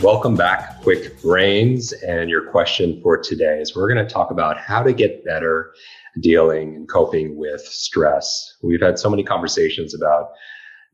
Welcome back, Kwik Brains. And your question for today is we're going to talk about how to get better dealing and coping with stress. We've had so many conversations about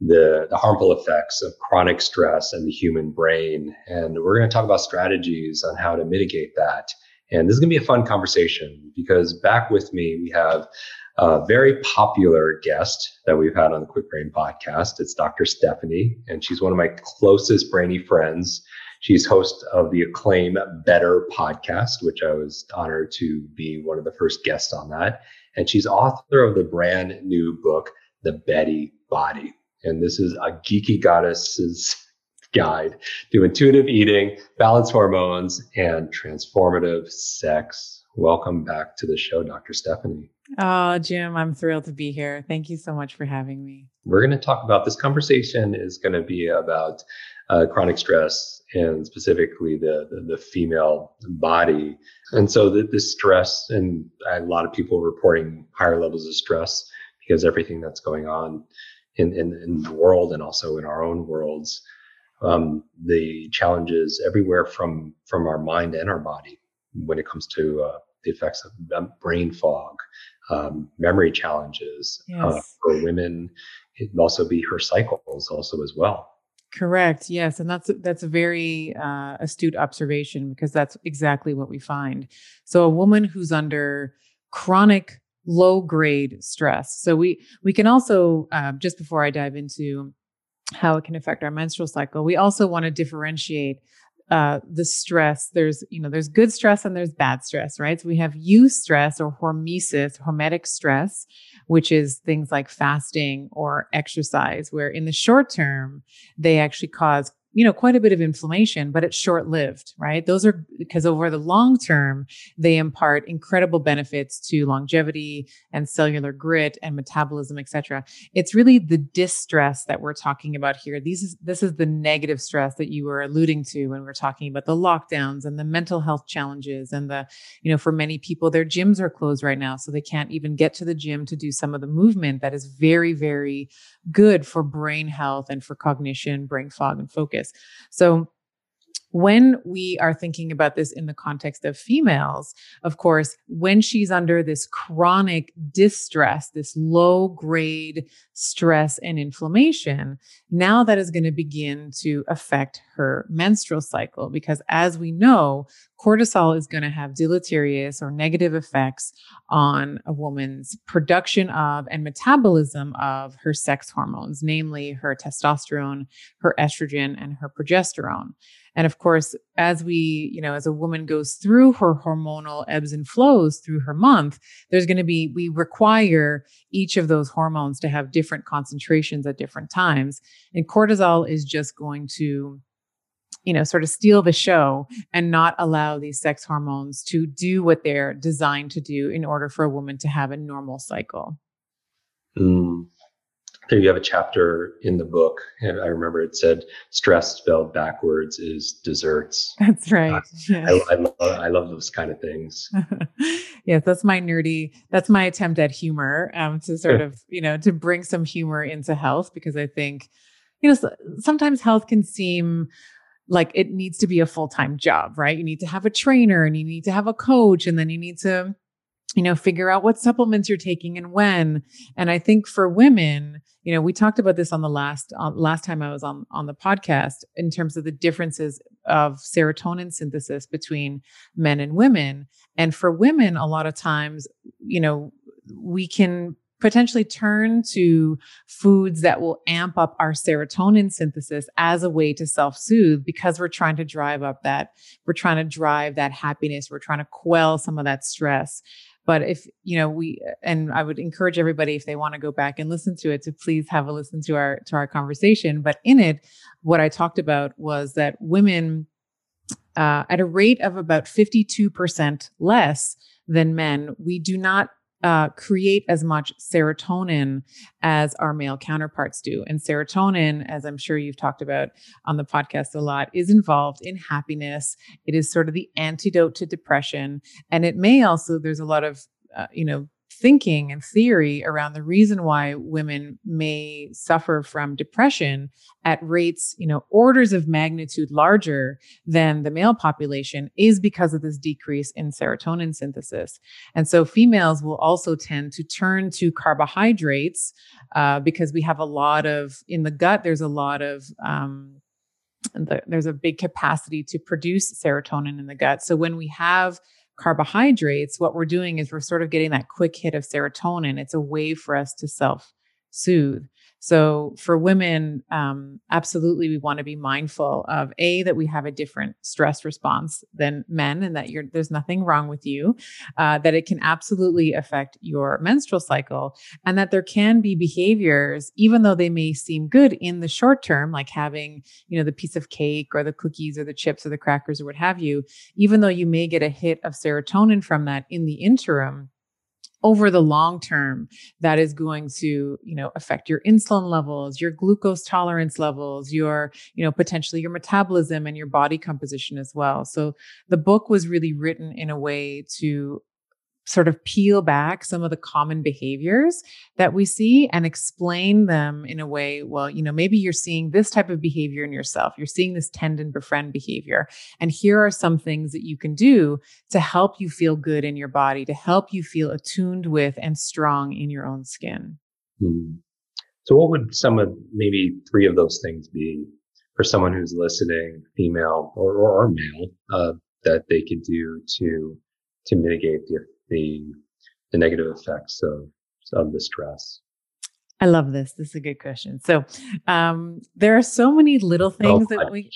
the, the harmful effects of chronic stress and the human brain. And we're going to talk about strategies on how to mitigate that. And this is going to be a fun conversation because back with me, we have a very popular guest that we've had on the Kwik Brain podcast. It's Dr. Stephanie, and she's one of my closest brainy friends. She's host of the Acclaim Better podcast, which I was honored to be one of the first guests on that. And she's author of the brand new book, The Betty Body. And this is a geeky goddess's guide to intuitive eating, balanced hormones, and transformative sex. Welcome back to the show, Dr. Stephanie. Oh, Jim, I'm thrilled to be here. Thank you so much for having me. We're going to talk about this conversation is going to be about uh, chronic stress and specifically the, the, the female body. And so the, the stress and a lot of people reporting higher levels of stress because everything that's going on in, in, in the world and also in our own worlds. Um, the challenges everywhere from from our mind and our body when it comes to uh, the effects of um, brain fog, um, memory challenges yes. uh, for women. It can also be her cycles also as well. Correct. Yes, and that's that's a very uh, astute observation because that's exactly what we find. So a woman who's under chronic low grade stress. So we we can also uh, just before I dive into how it can affect our menstrual cycle, we also want to differentiate uh, the stress. There's you know there's good stress and there's bad stress, right? So we have eustress or hormesis, hormetic stress, which is things like fasting or exercise, where in the short term, they actually cause you know quite a bit of inflammation but it's short lived right? Those are because over the long term they impart incredible benefits to longevity and cellular grit and metabolism etc it's really the distress that we're talking about here. These is this is the negative stress that you were alluding to when we're talking about the lockdowns and the mental health challenges and the you know for many people their gyms are closed right now so they can't even get to the gym to do some of the movement that is very very good for brain health and for cognition brain fog and focus so when we are thinking about this in the context of females, of course, when she's under this chronic distress, this low grade stress and inflammation, now that is going to begin to affect her menstrual cycle. Because as we know, cortisol is going to have deleterious or negative effects on a woman's production of and metabolism of her sex hormones, namely her testosterone, her estrogen, and her progesterone. And of course, as we, you know, as a woman goes through her hormonal ebbs and flows through her month, there's going to be, we require each of those hormones to have different concentrations at different times. And cortisol is just going to, you know, sort of steal the show and not allow these sex hormones to do what they're designed to do in order for a woman to have a normal cycle. Mm there you have a chapter in the book and i remember it said stress spelled backwards is desserts. That's right. Uh, yes. I, I, love, I love those kind of things. Yes that's my nerdy that's my attempt at humor um, to sort of you know to bring some humor into health because i think you know sometimes health can seem like it needs to be a full-time job right you need to have a trainer and you need to have a coach and then you need to you know, figure out what supplements you're taking and when. And I think for women, you know, we talked about this on the last uh, last time I was on on the podcast in terms of the differences of serotonin synthesis between men and women. And for women, a lot of times, you know, we can potentially turn to foods that will amp up our serotonin synthesis as a way to self-soothe because we're trying to drive up that we're trying to drive that happiness. We're trying to quell some of that stress. But if you know we and i would encourage everybody if they want to go back and listen to it to please have a listen to our to our conversation. But in it what i talked about was that women uh, at a rate of about 52% less than men we do not uh, create as much serotonin as our male counterparts do. And serotonin, as I'm sure you've talked about on the podcast a lot, is involved in happiness. It is sort of the antidote to depression. And it may also, there's a lot of, uh, you know, thinking and theory around the reason why women may suffer from depression at rates, you know, orders of magnitude larger than the male population is because of this decrease in serotonin synthesis. And so females will also tend to turn to carbohydrates uh, because we have a lot of, in the gut, there's a lot of, um, the, there's a big capacity to produce serotonin in the gut. So when we have carbohydrates, what we're doing is we're sort of getting that quick hit of serotonin. It's a way for us to self soothe. So for women, um, absolutely, we want to be mindful of a that we have a different stress response than men, and that there's nothing wrong with you. Uh, that it can absolutely affect your menstrual cycle, and that there can be behaviors, even though they may seem good in the short term, like having you know the piece of cake or the cookies or the chips or the crackers or what have you. Even though you may get a hit of serotonin from that in the interim over the long term that is going to you know affect your insulin levels your glucose tolerance levels your you know potentially your metabolism and your body composition as well. So the book was really written in a way to sort of peel back some of the common behaviors that we see and explain them in a way well you know maybe you're seeing this type of behavior in yourself. You're seeing this tend and befriend behavior. And here are some things that you can do to help you feel good in your body to help you feel attuned with and strong in your own skin. Hmm. so what would some of maybe three of those things be for someone who's listening female or, or, or male uh, that they could do to to mitigate the the the negative effects of of the stress? I love this. This is a good question. So, um, there are so many little things oh, that we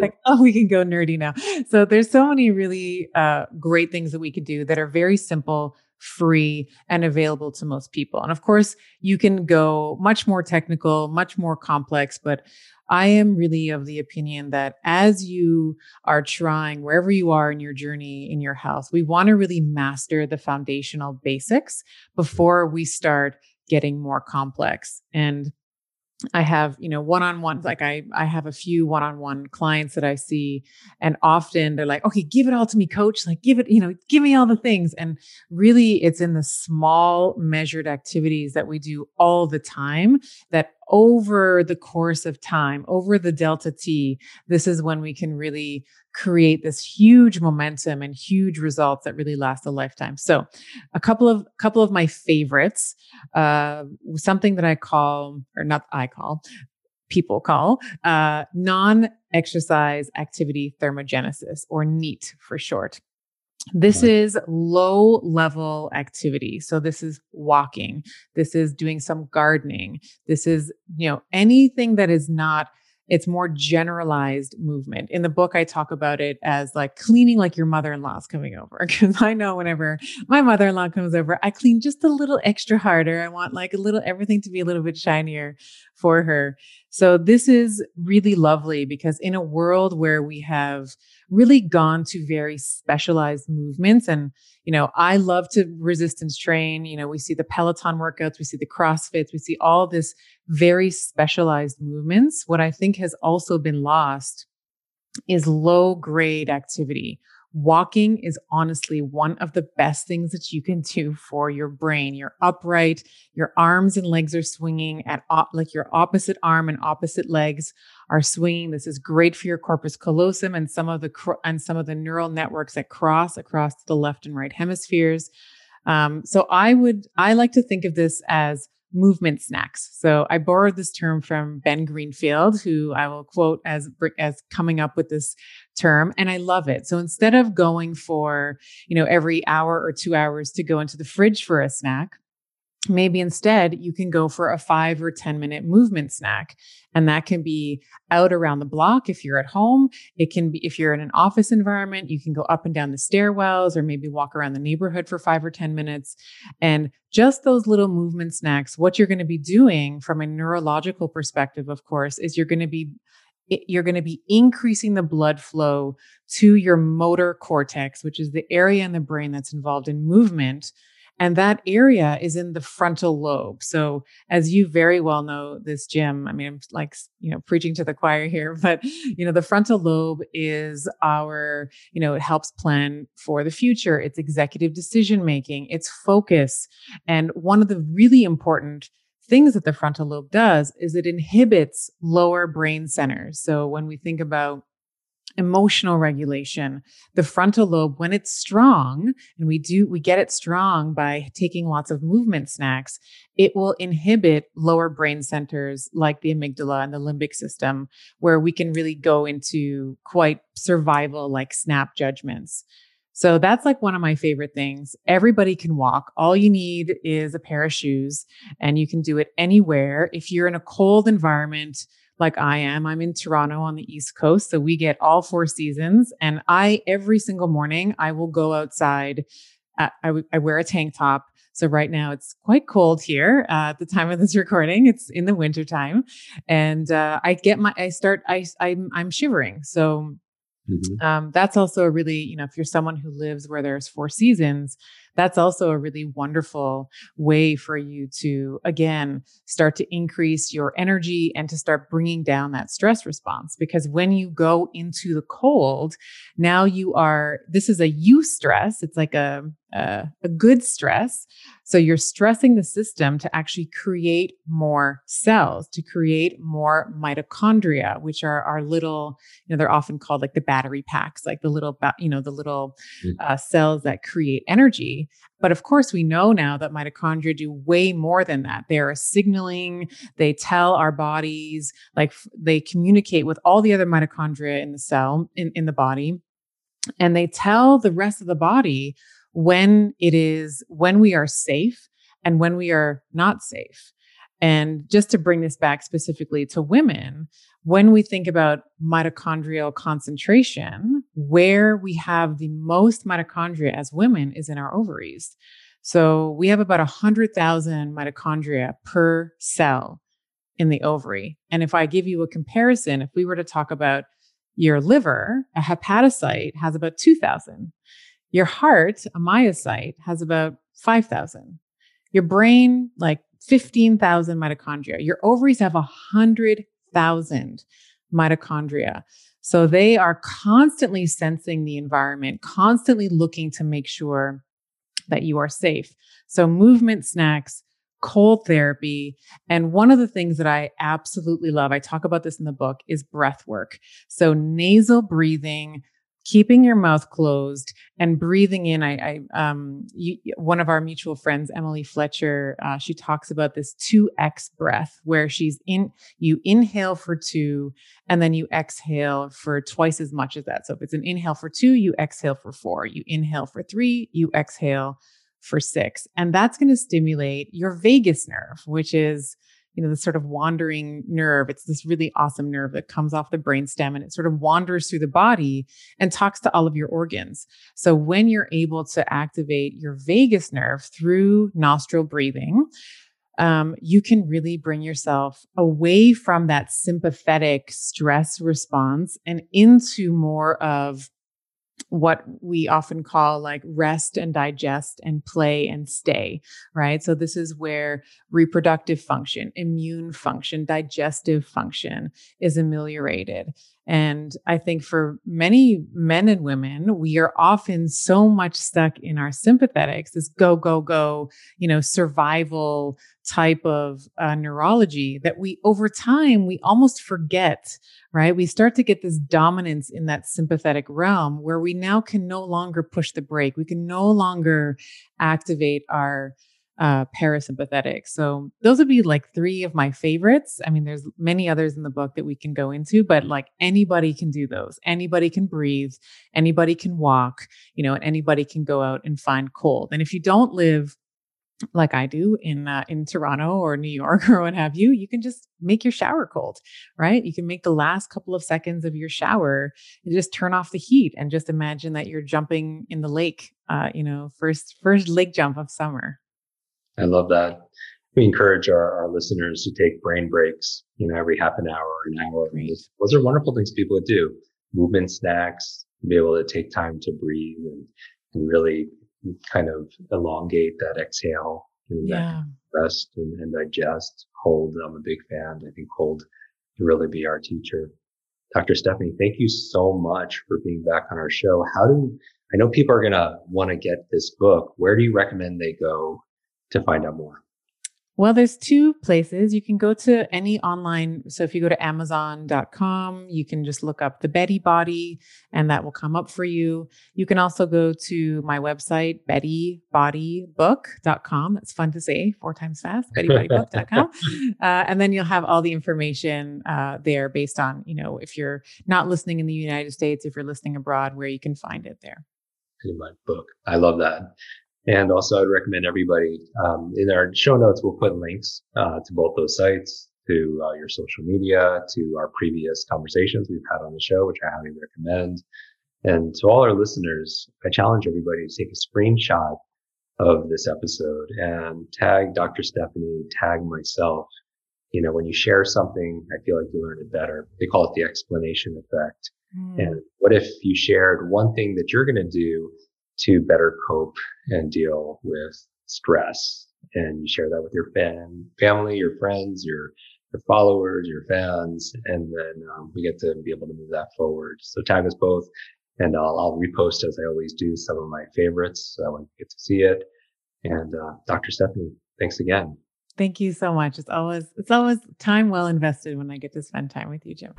like. Oh, we can go nerdy now. So, there's so many really uh, great things that we could do that are very simple, free, and available to most people. And of course, you can go much more technical, much more complex. But I am really of the opinion that as you are trying, wherever you are in your journey in your health, we want to really master the foundational basics before we start getting more complex. And I have, you know, one-on-one, like I, I have a few one-on-one clients that I see and often they're like, okay, give it all to me, coach. Like, give it, you know, give me all the things. And really it's in the small measured activities that we do all the time that over the course of time, over the delta T, this is when we can really create this huge momentum and huge results that really last a lifetime. So, a couple of couple of my favorites, uh, something that I call, or not I call, people call uh, non-exercise activity thermogenesis, or NEAT for short. This is low level activity. So this is walking. This is doing some gardening. This is, you know, anything that is not it's more generalized movement. In the book, I talk about it as like cleaning like your mother in law is coming over. Because I know whenever my mother in law comes over, I clean just a little extra harder. I want like a little, everything to be a little bit shinier for her. So this is really lovely because in a world where we have really gone to very specialized movements and you know i love to resistance train you know we see the peloton workouts we see the crossfits we see all this very specialized movements what i think has also been lost is low grade activity walking is honestly one of the best things that you can do for your brain. You're upright, your arms and legs are swinging at op- like your opposite arm and opposite legs are swinging. This is great for your corpus callosum and some of the cr- and some of the neural networks that cross across the left and right hemispheres. Um, so I would, I like to think of this as movement snacks. So I borrowed this term from Ben Greenfield, who I will quote as as coming up with this term and I love it. So instead of going for, you know, every hour or 2 hours to go into the fridge for a snack, maybe instead you can go for a five or 10 minute movement snack. And that can be out around the block if you're at home. It can be if you're in an office environment, you can go up and down the stairwells or maybe walk around the neighborhood for five or 10 minutes. And just those little movement snacks, what you're going to be doing from a neurological perspective, of course, is you're going to be you're going to be increasing the blood flow to your motor cortex, which is the area in the brain that's involved in movement, and that area is in the frontal lobe. So, as you very well know, this, Jim, I mean, I'm like, you know, preaching to the choir here, but, you know, the frontal lobe is our, you know, it helps plan for the future, it's executive decision making, it's focus. And one of the really important things that the frontal lobe does is it inhibits lower brain centers. So, when we think about emotional regulation the frontal lobe when it's strong and we do we get it strong by taking lots of movement snacks it will inhibit lower brain centers like the amygdala and the limbic system where we can really go into quite survival like snap judgments so that's like one of my favorite things. Everybody can walk. All you need is a pair of shoes and you can do it anywhere. If you're in a cold environment, like I am. I'm in Toronto on the East Coast, so we get all four seasons. And I, every single morning, I will go outside. Uh, I, w- I wear a tank top. So right now it's quite cold here uh, at the time of this recording. It's in the winter time, and uh, I get my I start I I'm, I'm shivering. So mm-hmm. um, that's also a really you know if you're someone who lives where there's four seasons, that's also a really wonderful way for you to, again, start to increase your energy and to start bringing down that stress response. Because when you go into the cold, now you are, this is a eustress. It's like a, a, a good stress. So you're stressing the system to actually create more cells, to create more mitochondria, which are our little, you know, they're often called like the battery packs, like the little, you know, the little mm. uh, cells that create energy. But of course, we know now that mitochondria do way more than that. They are signaling, they tell our bodies, like they communicate with all the other mitochondria in the cell, in, in the body, and they tell the rest of the body when it is, when we are safe and when we are not safe. And just to bring this back specifically to women, when we think about mitochondrial concentration, where we have the most mitochondria as women is in our ovaries. So we have about 100,000 mitochondria per cell in the ovary. And if I give you a comparison, if we were to talk about your liver, a hepatocyte has about 2,000. Your heart, a myocyte, has about 5,000. Your brain, like 15,000 mitochondria. Your ovaries have 100 thousand mitochondria. So they are constantly sensing the environment, constantly looking to make sure that you are safe. So movement snacks, cold therapy. And one of the things that I absolutely love, I talk about this in the book, is breath work. So nasal breathing, keeping your mouth closed and breathing in. I, I um, you, one of our mutual friends, Emily Fletcher, uh, she talks about this 2x breath where she's in, you inhale for two and then you exhale for twice as much as that. So if it's an inhale for two, you exhale for four, you inhale for three, you exhale for six. And that's going to stimulate your vagus nerve, which is you know, the sort of wandering nerve. It's this really awesome nerve that comes off the brainstem and it sort of wanders through the body and talks to all of your organs. So when you're able to activate your vagus nerve through nostril breathing, um, you can really bring yourself away from that sympathetic stress response and into more of what we often call like rest and digest and play and stay, right? So, this is where reproductive function, immune function, digestive function is ameliorated. And I think for many men and women, we are often so much stuck in our sympathetics, this go, go, go, you know, survival type of uh, neurology that we over time, we almost forget, right? We start to get this dominance in that sympathetic realm where we now can no longer push the brake. We can no longer activate our uh, parasympathetic. So those would be like three of my favorites. I mean, there's many others in the book that we can go into, but like anybody can do those. Anybody can breathe. Anybody can walk. You know, and anybody can go out and find cold. And if you don't live like I do in uh, in Toronto or New York or what have you, you can just make your shower cold, right? You can make the last couple of seconds of your shower just turn off the heat and just imagine that you're jumping in the lake. Uh, you know, first first lake jump of summer. I love that. We encourage our, our listeners to take brain breaks, you know, every half an hour or an hour. Those are wonderful things people do. Movement snacks, be able to take time to breathe and, and really kind of elongate that exhale and yeah. rest and, and, digest. Hold, I'm a big fan. I think hold can really be our teacher. Dr. Stephanie, thank you so much for being back on our show. How do I know people are going to want to get this book? Where do you recommend they go to find out more? Well, there's two places. You can go to any online. So if you go to amazon.com, you can just look up the Betty Body and that will come up for you. You can also go to my website, bettybodybook.com. That's fun to say four times fast, bettybodybook.com. uh, and then you'll have all the information uh, there based on, you know, if you're not listening in the United States, if you're listening abroad, where you can find it there. In my book. I love that. And also, I'd recommend everybody um, in our show notes, we'll put links uh, to both those sites, to uh, your social media, to our previous conversations we've had on the show, which I highly recommend. And to all our listeners, I challenge everybody to take a screenshot of this episode and tag Dr. Stephanie, tag myself. You know, when you share something, I feel like you learn it better. They call it the explanation effect. Mm. And what if you shared one thing that you're going to do to better cope and deal with stress. And you share that with your fan, family, your friends, your, your followers, your fans, and then um, we get to be able to move that forward. So tag us both, and I'll, I'll repost as I always do some of my favorites so when you get to see it. And uh, Dr. Stephanie, thanks again. Thank you so much. It's always it's always time well invested when I get to spend time with you, Jim.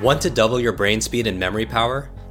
Want to double your brain speed and memory power?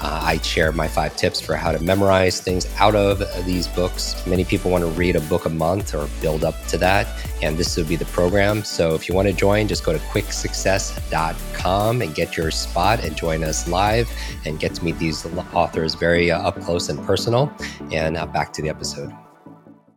Uh, I share my five tips for how to memorize things out of these books. Many people want to read a book a month or build up to that, and this would be the program. So if you want to join, just go to kwiksuccess.com and get your spot and join us live and get to meet these authors very uh, up close and personal. And uh, back to the episode.